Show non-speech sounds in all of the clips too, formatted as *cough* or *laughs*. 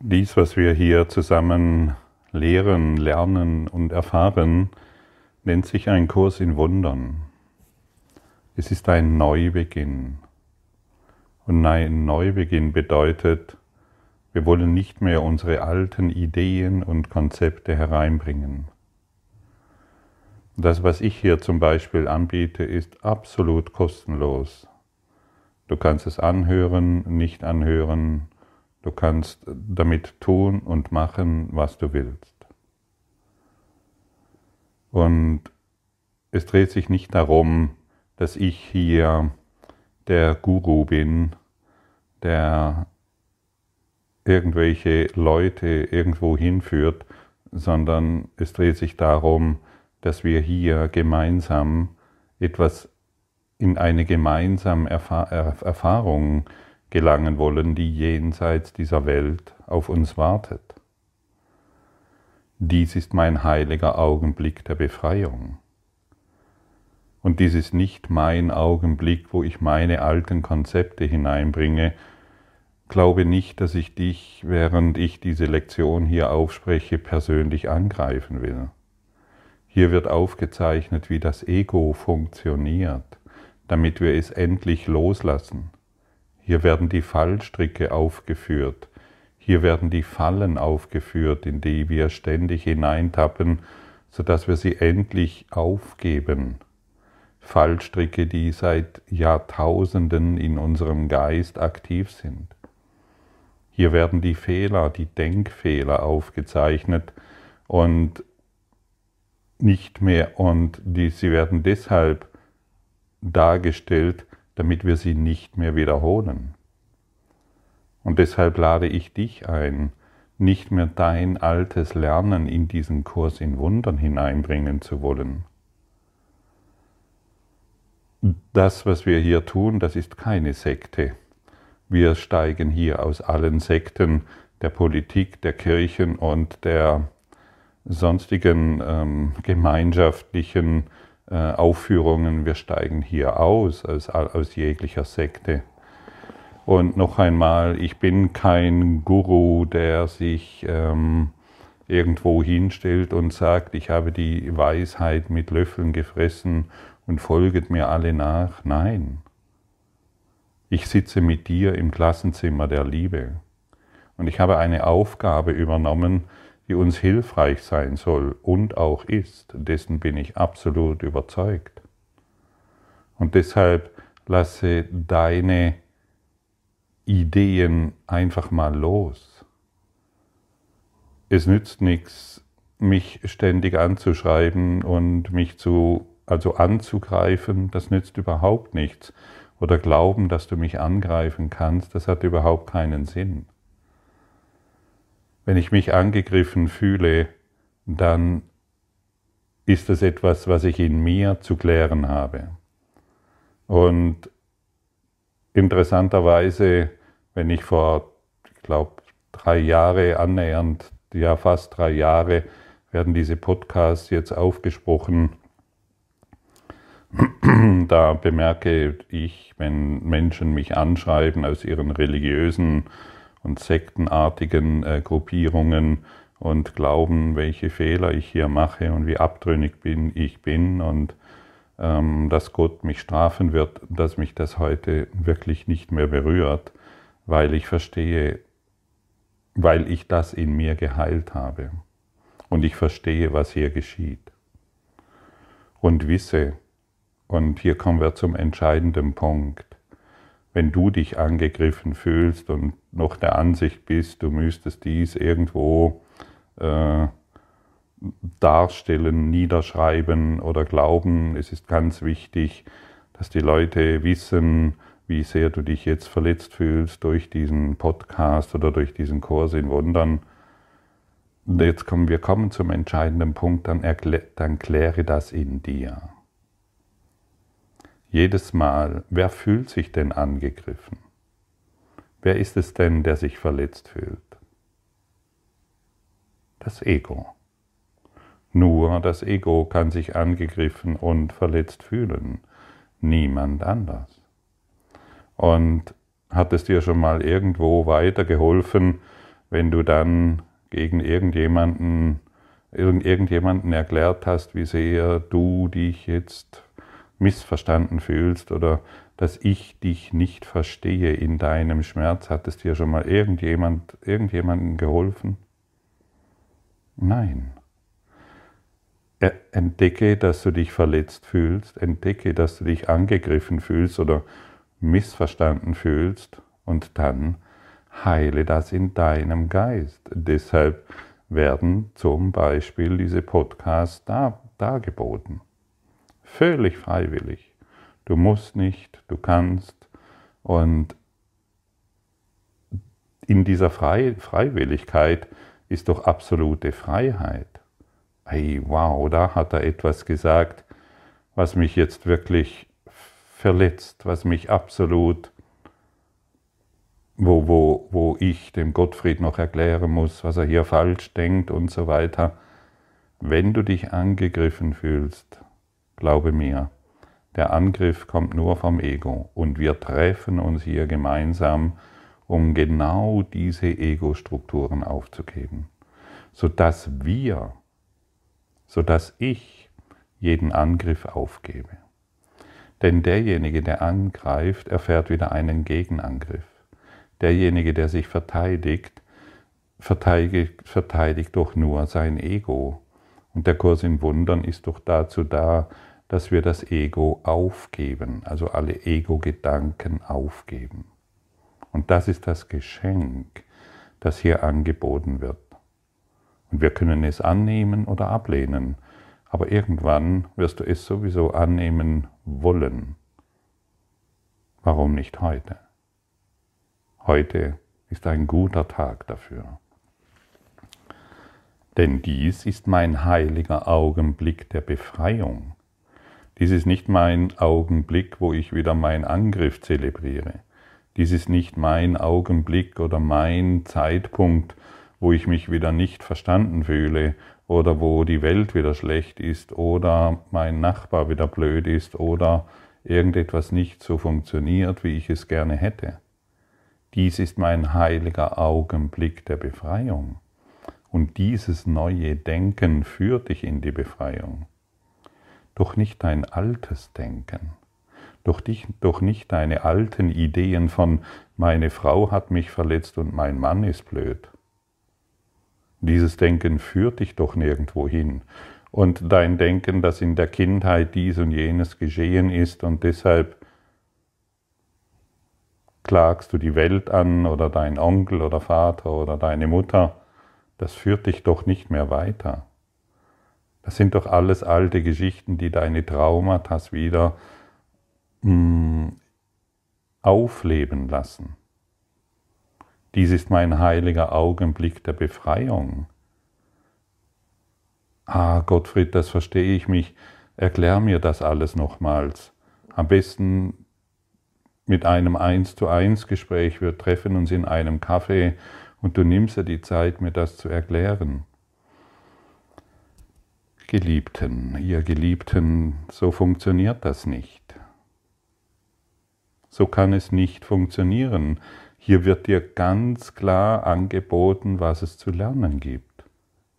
Dies, was wir hier zusammen lehren, lernen und erfahren, nennt sich ein Kurs in Wundern. Es ist ein Neubeginn. Und ein Neubeginn bedeutet, wir wollen nicht mehr unsere alten Ideen und Konzepte hereinbringen. Das, was ich hier zum Beispiel anbiete, ist absolut kostenlos. Du kannst es anhören, nicht anhören, du kannst damit tun und machen, was du willst. Und es dreht sich nicht darum, dass ich hier der Guru bin, der irgendwelche Leute irgendwo hinführt, sondern es dreht sich darum, dass wir hier gemeinsam etwas in eine gemeinsame Erfahrung gelangen wollen, die jenseits dieser Welt auf uns wartet. Dies ist mein heiliger Augenblick der Befreiung. Und dies ist nicht mein Augenblick, wo ich meine alten Konzepte hineinbringe. Glaube nicht, dass ich dich, während ich diese Lektion hier aufspreche, persönlich angreifen will. Hier wird aufgezeichnet, wie das Ego funktioniert, damit wir es endlich loslassen. Hier werden die Fallstricke aufgeführt. Hier werden die Fallen aufgeführt, in die wir ständig hineintappen, sodass wir sie endlich aufgeben. Fallstricke, die seit Jahrtausenden in unserem Geist aktiv sind. Hier werden die Fehler, die Denkfehler aufgezeichnet und nicht mehr und die, sie werden deshalb dargestellt, damit wir sie nicht mehr wiederholen. Und deshalb lade ich dich ein, nicht mehr dein altes Lernen in diesen Kurs in Wundern hineinbringen zu wollen. Das, was wir hier tun, das ist keine Sekte. Wir steigen hier aus allen Sekten der Politik, der Kirchen und der sonstigen ähm, gemeinschaftlichen Aufführungen. Wir steigen hier aus, aus, aus jeglicher Sekte. Und noch einmal, ich bin kein Guru, der sich ähm, irgendwo hinstellt und sagt, ich habe die Weisheit mit Löffeln gefressen und folget mir alle nach. Nein. Ich sitze mit dir im Klassenzimmer der Liebe. Und ich habe eine Aufgabe übernommen, die uns hilfreich sein soll und auch ist, dessen bin ich absolut überzeugt. Und deshalb lasse deine Ideen einfach mal los. Es nützt nichts, mich ständig anzuschreiben und mich zu, also anzugreifen, das nützt überhaupt nichts. Oder glauben, dass du mich angreifen kannst, das hat überhaupt keinen Sinn. Wenn ich mich angegriffen fühle, dann ist es etwas, was ich in mir zu klären habe. Und interessanterweise, wenn ich vor, ich glaube, drei Jahre annähernd, ja fast drei Jahre, werden diese Podcasts jetzt aufgesprochen, *clears throat* da bemerke ich, wenn Menschen mich anschreiben aus ihren religiösen und sektenartigen äh, Gruppierungen und glauben, welche Fehler ich hier mache und wie abtrünnig bin ich bin und ähm, dass Gott mich strafen wird, dass mich das heute wirklich nicht mehr berührt, weil ich verstehe, weil ich das in mir geheilt habe und ich verstehe, was hier geschieht. Und wisse, und hier kommen wir zum entscheidenden Punkt, wenn du dich angegriffen fühlst und noch der Ansicht bist, du müsstest dies irgendwo äh, darstellen, niederschreiben oder glauben, es ist ganz wichtig, dass die Leute wissen, wie sehr du dich jetzt verletzt fühlst durch diesen Podcast oder durch diesen Kurs in Wundern. Und jetzt kommen wir kommen zum entscheidenden Punkt, dann, dann kläre das in dir. Jedes Mal, wer fühlt sich denn angegriffen? Wer ist es denn, der sich verletzt fühlt? Das Ego. Nur das Ego kann sich angegriffen und verletzt fühlen, niemand anders. Und hat es dir schon mal irgendwo weitergeholfen, wenn du dann gegen irgendjemanden, irgendjemanden erklärt hast, wie sehr du dich jetzt missverstanden fühlst oder dass ich dich nicht verstehe in deinem Schmerz. Hat es dir schon mal irgendjemand, irgendjemandem geholfen? Nein. Entdecke, dass du dich verletzt fühlst, entdecke, dass du dich angegriffen fühlst oder missverstanden fühlst und dann heile das in deinem Geist. Deshalb werden zum Beispiel diese Podcasts da, dargeboten. Völlig freiwillig. Du musst nicht, du kannst. Und in dieser Freiwilligkeit ist doch absolute Freiheit. Hey, wow, da hat er etwas gesagt, was mich jetzt wirklich verletzt, was mich absolut, wo, wo, wo ich dem Gottfried noch erklären muss, was er hier falsch denkt und so weiter. Wenn du dich angegriffen fühlst, glaube mir, der Angriff kommt nur vom Ego und wir treffen uns hier gemeinsam, um genau diese Ego-Strukturen aufzugeben, sodass wir, sodass ich jeden Angriff aufgebe. Denn derjenige, der angreift, erfährt wieder einen Gegenangriff. Derjenige, der sich verteidigt, verteidigt, verteidigt doch nur sein Ego. Und der Kurs in Wundern ist doch dazu da, dass wir das Ego aufgeben, also alle Ego-Gedanken aufgeben. Und das ist das Geschenk, das hier angeboten wird. Und wir können es annehmen oder ablehnen, aber irgendwann wirst du es sowieso annehmen wollen. Warum nicht heute? Heute ist ein guter Tag dafür. Denn dies ist mein heiliger Augenblick der Befreiung. Dies ist nicht mein Augenblick, wo ich wieder meinen Angriff zelebriere. Dies ist nicht mein Augenblick oder mein Zeitpunkt, wo ich mich wieder nicht verstanden fühle oder wo die Welt wieder schlecht ist oder mein Nachbar wieder blöd ist oder irgendetwas nicht so funktioniert, wie ich es gerne hätte. Dies ist mein heiliger Augenblick der Befreiung. Und dieses neue Denken führt dich in die Befreiung doch nicht dein altes Denken, doch, dich, doch nicht deine alten Ideen von meine Frau hat mich verletzt und mein Mann ist blöd. Dieses Denken führt dich doch nirgendwo hin. Und dein Denken, dass in der Kindheit dies und jenes geschehen ist und deshalb klagst du die Welt an oder dein Onkel oder Vater oder deine Mutter, das führt dich doch nicht mehr weiter. Das sind doch alles alte Geschichten, die deine Traumata wieder mm, aufleben lassen. Dies ist mein heiliger Augenblick der Befreiung. Ah, Gottfried, das verstehe ich mich. Erklär mir das alles nochmals. Am besten mit einem Eins zu eins Gespräch. Wir treffen uns in einem Café und du nimmst dir die Zeit, mir das zu erklären. Geliebten, ihr Geliebten, so funktioniert das nicht. So kann es nicht funktionieren. Hier wird dir ganz klar angeboten, was es zu lernen gibt.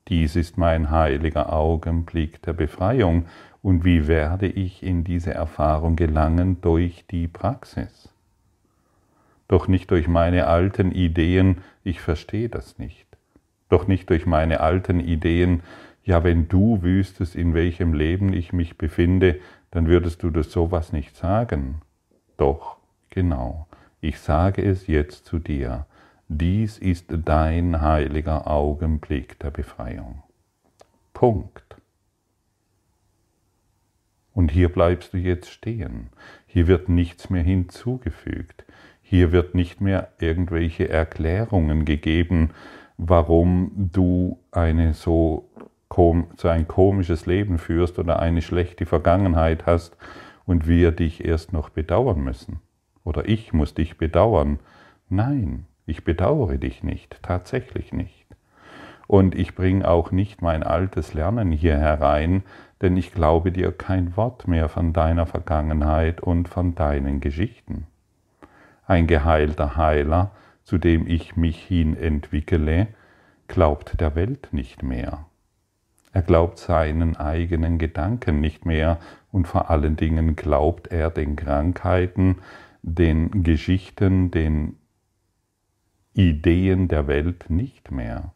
Dies ist mein heiliger Augenblick der Befreiung. Und wie werde ich in diese Erfahrung gelangen? Durch die Praxis. Doch nicht durch meine alten Ideen, ich verstehe das nicht. Doch nicht durch meine alten Ideen, ja, wenn du wüsstest, in welchem Leben ich mich befinde, dann würdest du das sowas nicht sagen. Doch, genau, ich sage es jetzt zu dir. Dies ist dein heiliger Augenblick der Befreiung. Punkt. Und hier bleibst du jetzt stehen. Hier wird nichts mehr hinzugefügt. Hier wird nicht mehr irgendwelche Erklärungen gegeben, warum du eine so so ein komisches Leben führst oder eine schlechte Vergangenheit hast und wir dich erst noch bedauern müssen. Oder ich muss dich bedauern. Nein, ich bedauere dich nicht, tatsächlich nicht. Und ich bringe auch nicht mein altes Lernen hier herein, denn ich glaube dir kein Wort mehr von deiner Vergangenheit und von deinen Geschichten. Ein geheilter Heiler zu dem ich mich hin entwickle, glaubt der Welt nicht mehr. Er glaubt seinen eigenen Gedanken nicht mehr und vor allen Dingen glaubt er den Krankheiten, den Geschichten, den Ideen der Welt nicht mehr.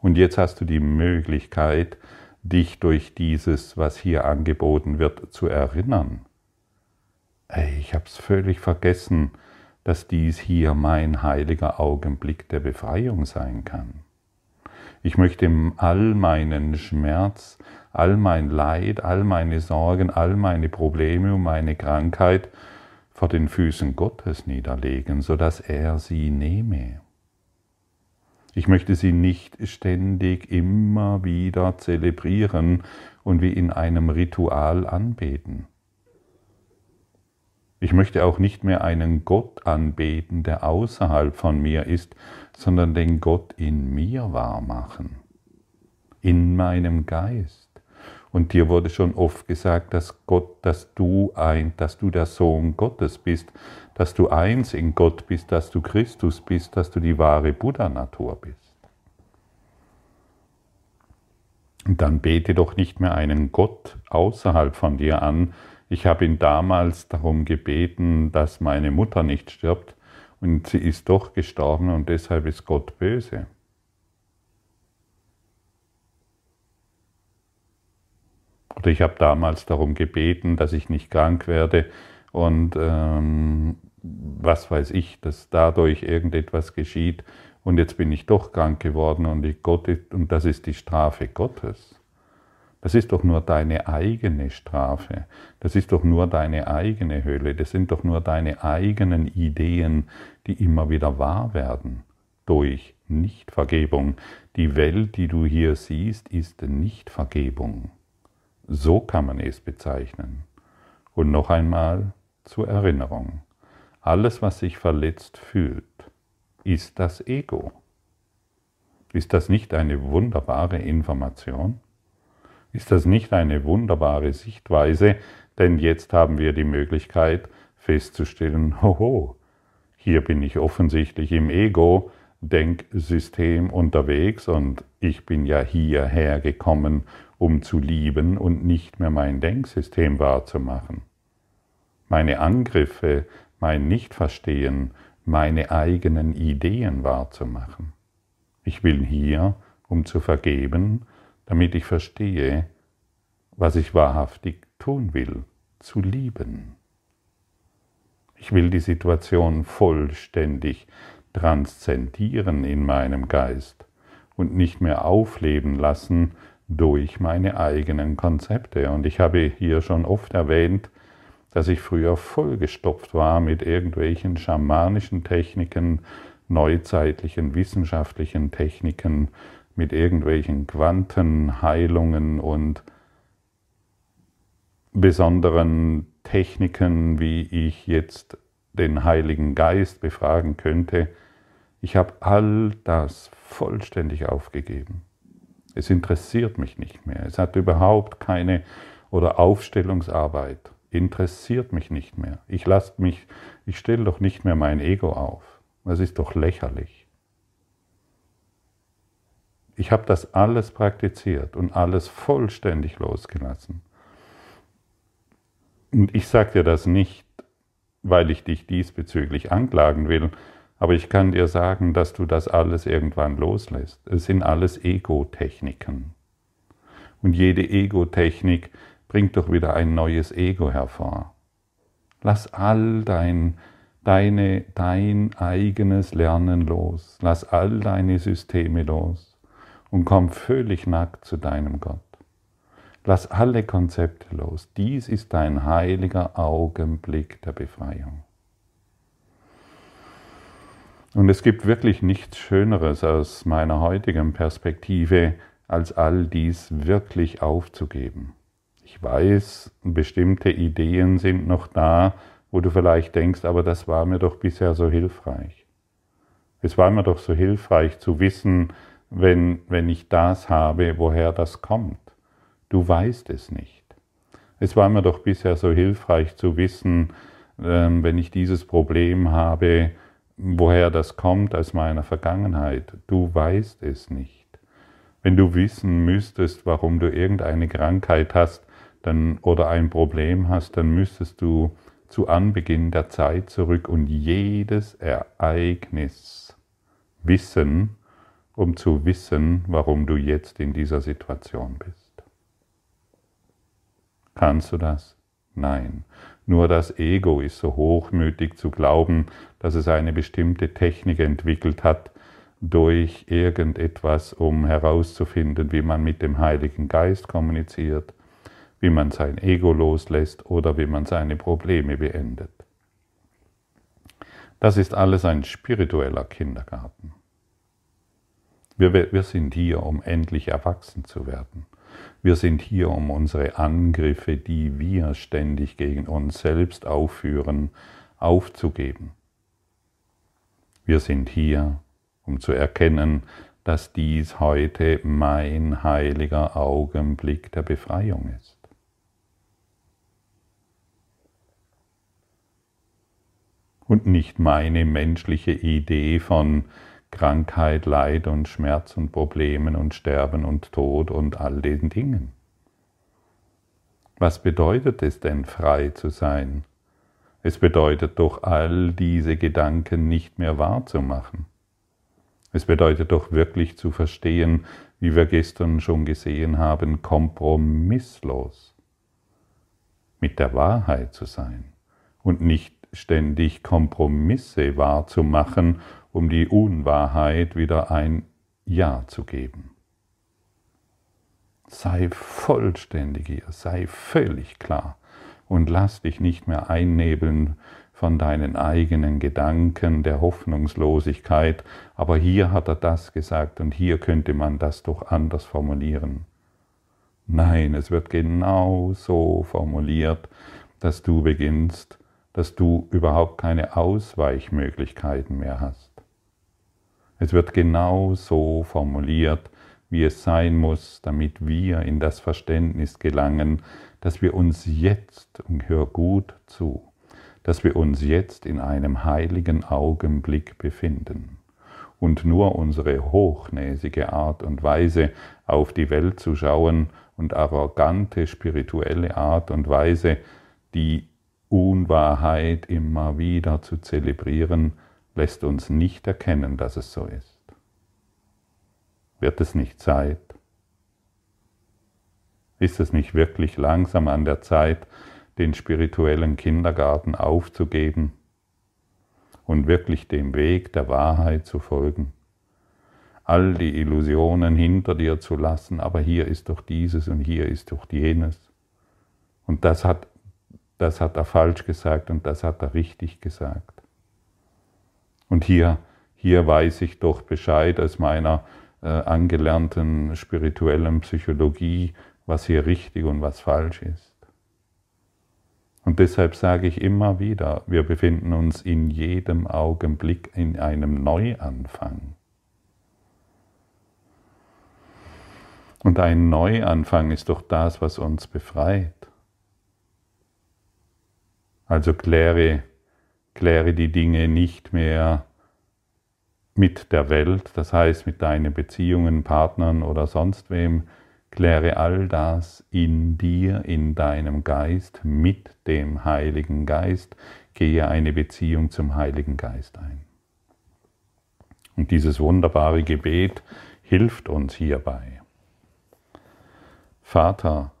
Und jetzt hast du die Möglichkeit, dich durch dieses, was hier angeboten wird, zu erinnern. Ey, ich habe es völlig vergessen, dass dies hier mein heiliger Augenblick der Befreiung sein kann. Ich möchte all meinen Schmerz, all mein Leid, all meine Sorgen, all meine Probleme und meine Krankheit vor den Füßen Gottes niederlegen, sodass er sie nehme. Ich möchte sie nicht ständig immer wieder zelebrieren und wie in einem Ritual anbeten. Ich möchte auch nicht mehr einen Gott anbeten, der außerhalb von mir ist, sondern den Gott in mir wahrmachen, in meinem Geist. Und dir wurde schon oft gesagt, dass Gott, dass du ein, dass du der Sohn Gottes bist, dass du eins in Gott bist, dass du Christus bist, dass du die wahre Buddha-Natur bist. Und dann bete doch nicht mehr einen Gott außerhalb von dir an, ich habe ihn damals darum gebeten, dass meine Mutter nicht stirbt und sie ist doch gestorben und deshalb ist Gott böse. Oder ich habe damals darum gebeten, dass ich nicht krank werde und ähm, was weiß ich, dass dadurch irgendetwas geschieht und jetzt bin ich doch krank geworden und, Gott, und das ist die Strafe Gottes. Das ist doch nur deine eigene Strafe. Das ist doch nur deine eigene Hölle. Das sind doch nur deine eigenen Ideen, die immer wieder wahr werden durch Nichtvergebung. Die Welt, die du hier siehst, ist Nichtvergebung. So kann man es bezeichnen. Und noch einmal zur Erinnerung. Alles, was sich verletzt fühlt, ist das Ego. Ist das nicht eine wunderbare Information? Ist das nicht eine wunderbare Sichtweise? Denn jetzt haben wir die Möglichkeit festzustellen, hoho, hier bin ich offensichtlich im Ego-Denksystem unterwegs und ich bin ja hierher gekommen, um zu lieben und nicht mehr mein Denksystem wahrzumachen. Meine Angriffe, mein Nichtverstehen, meine eigenen Ideen wahrzumachen. Ich will hier, um zu vergeben, damit ich verstehe, was ich wahrhaftig tun will, zu lieben. Ich will die Situation vollständig transzendieren in meinem Geist und nicht mehr aufleben lassen durch meine eigenen Konzepte. Und ich habe hier schon oft erwähnt, dass ich früher vollgestopft war mit irgendwelchen schamanischen Techniken, neuzeitlichen wissenschaftlichen Techniken, mit irgendwelchen Quantenheilungen und besonderen Techniken, wie ich jetzt den Heiligen Geist befragen könnte. Ich habe all das vollständig aufgegeben. Es interessiert mich nicht mehr. Es hat überhaupt keine oder Aufstellungsarbeit interessiert mich nicht mehr. Ich lasse mich, ich stelle doch nicht mehr mein Ego auf. Das ist doch lächerlich. Ich habe das alles praktiziert und alles vollständig losgelassen. Und ich sage dir das nicht, weil ich dich diesbezüglich anklagen will, aber ich kann dir sagen, dass du das alles irgendwann loslässt. Es sind alles Ego-Techniken. Und jede Ego-Technik bringt doch wieder ein neues Ego hervor. Lass all dein, deine, dein eigenes Lernen los. Lass all deine Systeme los und komm völlig nackt zu deinem Gott. Lass alle Konzepte los. Dies ist dein heiliger Augenblick der Befreiung. Und es gibt wirklich nichts Schöneres aus meiner heutigen Perspektive, als all dies wirklich aufzugeben. Ich weiß, bestimmte Ideen sind noch da, wo du vielleicht denkst, aber das war mir doch bisher so hilfreich. Es war mir doch so hilfreich zu wissen, wenn, wenn ich das habe, woher das kommt. Du weißt es nicht. Es war mir doch bisher so hilfreich zu wissen, ähm, wenn ich dieses Problem habe, woher das kommt aus meiner Vergangenheit. Du weißt es nicht. Wenn du wissen müsstest, warum du irgendeine Krankheit hast dann, oder ein Problem hast, dann müsstest du zu Anbeginn der Zeit zurück und jedes Ereignis wissen, um zu wissen, warum du jetzt in dieser Situation bist. Kannst du das? Nein. Nur das Ego ist so hochmütig zu glauben, dass es eine bestimmte Technik entwickelt hat, durch irgendetwas, um herauszufinden, wie man mit dem Heiligen Geist kommuniziert, wie man sein Ego loslässt oder wie man seine Probleme beendet. Das ist alles ein spiritueller Kindergarten. Wir, wir sind hier, um endlich erwachsen zu werden. Wir sind hier, um unsere Angriffe, die wir ständig gegen uns selbst aufführen, aufzugeben. Wir sind hier, um zu erkennen, dass dies heute mein heiliger Augenblick der Befreiung ist. Und nicht meine menschliche Idee von Krankheit, Leid und Schmerz und Problemen und Sterben und Tod und all diesen Dingen. Was bedeutet es denn, frei zu sein? Es bedeutet doch, all diese Gedanken nicht mehr wahrzumachen. Es bedeutet doch wirklich zu verstehen, wie wir gestern schon gesehen haben, kompromisslos mit der Wahrheit zu sein und nicht ständig Kompromisse wahrzumachen um die Unwahrheit wieder ein Ja zu geben. Sei vollständig hier, sei völlig klar und lass dich nicht mehr einnebeln von deinen eigenen Gedanken der Hoffnungslosigkeit, aber hier hat er das gesagt und hier könnte man das doch anders formulieren. Nein, es wird genau so formuliert, dass du beginnst, dass du überhaupt keine Ausweichmöglichkeiten mehr hast. Es wird genau so formuliert, wie es sein muss, damit wir in das Verständnis gelangen, dass wir uns jetzt, und hör gut zu, dass wir uns jetzt in einem heiligen Augenblick befinden. Und nur unsere hochnäsige Art und Weise, auf die Welt zu schauen und arrogante spirituelle Art und Weise, die Unwahrheit immer wieder zu zelebrieren, lässt uns nicht erkennen, dass es so ist. Wird es nicht Zeit? Ist es nicht wirklich langsam an der Zeit, den spirituellen Kindergarten aufzugeben und wirklich dem Weg der Wahrheit zu folgen? All die Illusionen hinter dir zu lassen, aber hier ist doch dieses und hier ist doch jenes. Und das hat, das hat er falsch gesagt und das hat er richtig gesagt. Und hier, hier weiß ich doch Bescheid aus meiner äh, angelernten spirituellen Psychologie, was hier richtig und was falsch ist. Und deshalb sage ich immer wieder, wir befinden uns in jedem Augenblick in einem Neuanfang. Und ein Neuanfang ist doch das, was uns befreit. Also kläre kläre die Dinge nicht mehr mit der Welt, das heißt mit deinen Beziehungen, Partnern oder sonst wem, kläre all das in dir, in deinem Geist, mit dem Heiligen Geist, gehe eine Beziehung zum Heiligen Geist ein. Und dieses wunderbare Gebet hilft uns hierbei. Vater,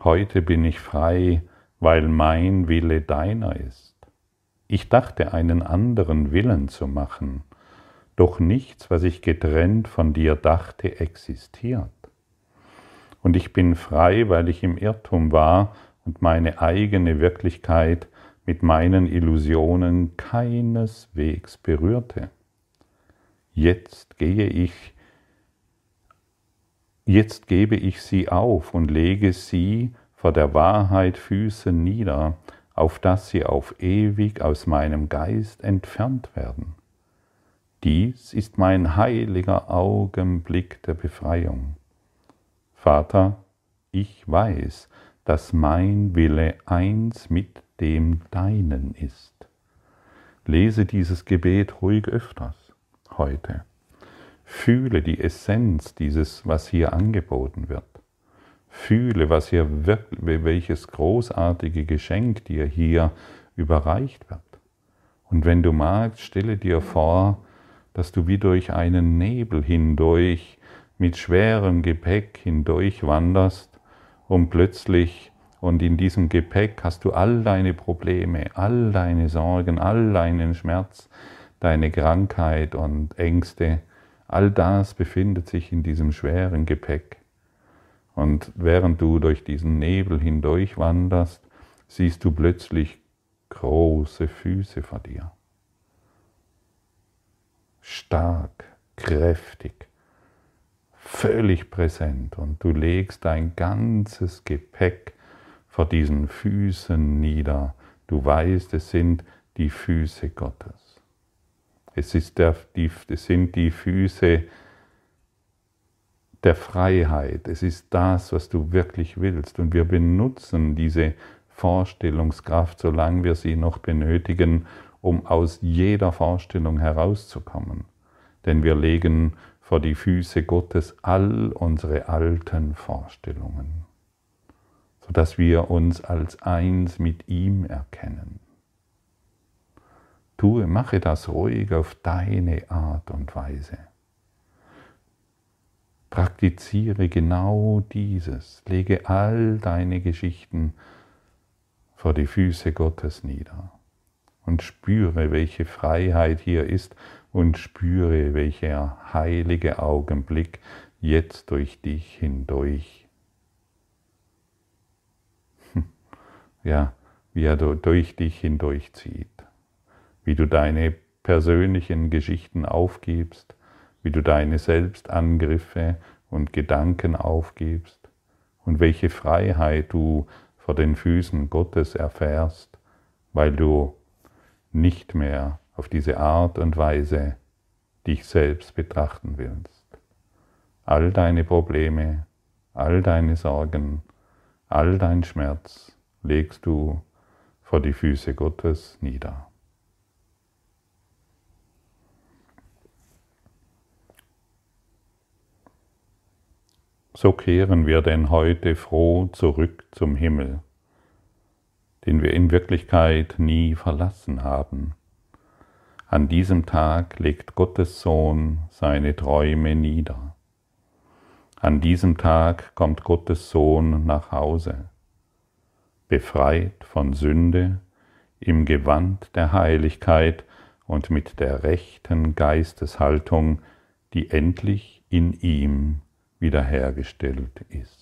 heute bin ich frei, weil mein Wille deiner ist. Ich dachte einen anderen Willen zu machen, doch nichts, was ich getrennt von dir dachte, existiert. Und ich bin frei, weil ich im Irrtum war und meine eigene Wirklichkeit mit meinen Illusionen keineswegs berührte. Jetzt gehe ich, jetzt gebe ich sie auf und lege sie vor der Wahrheit Füße nieder auf dass sie auf ewig aus meinem Geist entfernt werden. Dies ist mein heiliger Augenblick der Befreiung. Vater, ich weiß, dass mein Wille eins mit dem deinen ist. Lese dieses Gebet ruhig öfters heute. Fühle die Essenz dieses, was hier angeboten wird. Fühle, was hier wirklich, welches großartige Geschenk dir hier überreicht wird. Und wenn du magst, stelle dir vor, dass du wie durch einen Nebel hindurch mit schwerem Gepäck hindurch wanderst und plötzlich und in diesem Gepäck hast du all deine Probleme, all deine Sorgen, all deinen Schmerz, deine Krankheit und Ängste All das befindet sich in diesem schweren Gepäck. Und während du durch diesen Nebel hindurch wanderst, siehst du plötzlich große Füße vor dir. Stark, kräftig, völlig präsent und du legst dein ganzes Gepäck vor diesen Füßen nieder. Du weißt, es sind die Füße Gottes. Es, ist der, die, es sind die Füße der Freiheit. Es ist das, was du wirklich willst. Und wir benutzen diese Vorstellungskraft, solange wir sie noch benötigen, um aus jeder Vorstellung herauszukommen. Denn wir legen vor die Füße Gottes all unsere alten Vorstellungen, sodass wir uns als eins mit ihm erkennen. Tue, mache das ruhig auf deine Art und Weise. Praktiziere genau dieses. Lege all deine Geschichten vor die Füße Gottes nieder und spüre, welche Freiheit hier ist und spüre, welcher heilige Augenblick jetzt durch dich hindurch, *laughs* ja, wie er durch dich hindurchzieht wie du deine persönlichen Geschichten aufgibst, wie du deine Selbstangriffe und Gedanken aufgibst und welche Freiheit du vor den Füßen Gottes erfährst, weil du nicht mehr auf diese Art und Weise dich selbst betrachten willst. All deine Probleme, all deine Sorgen, all dein Schmerz legst du vor die Füße Gottes nieder. So kehren wir denn heute froh zurück zum Himmel, den wir in Wirklichkeit nie verlassen haben. An diesem Tag legt Gottes Sohn seine Träume nieder. An diesem Tag kommt Gottes Sohn nach Hause, befreit von Sünde, im Gewand der Heiligkeit und mit der rechten Geisteshaltung, die endlich in ihm wiederhergestellt ist.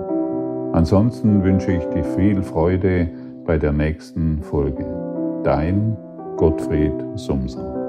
Ansonsten wünsche ich dir viel Freude bei der nächsten Folge. Dein Gottfried Sumser.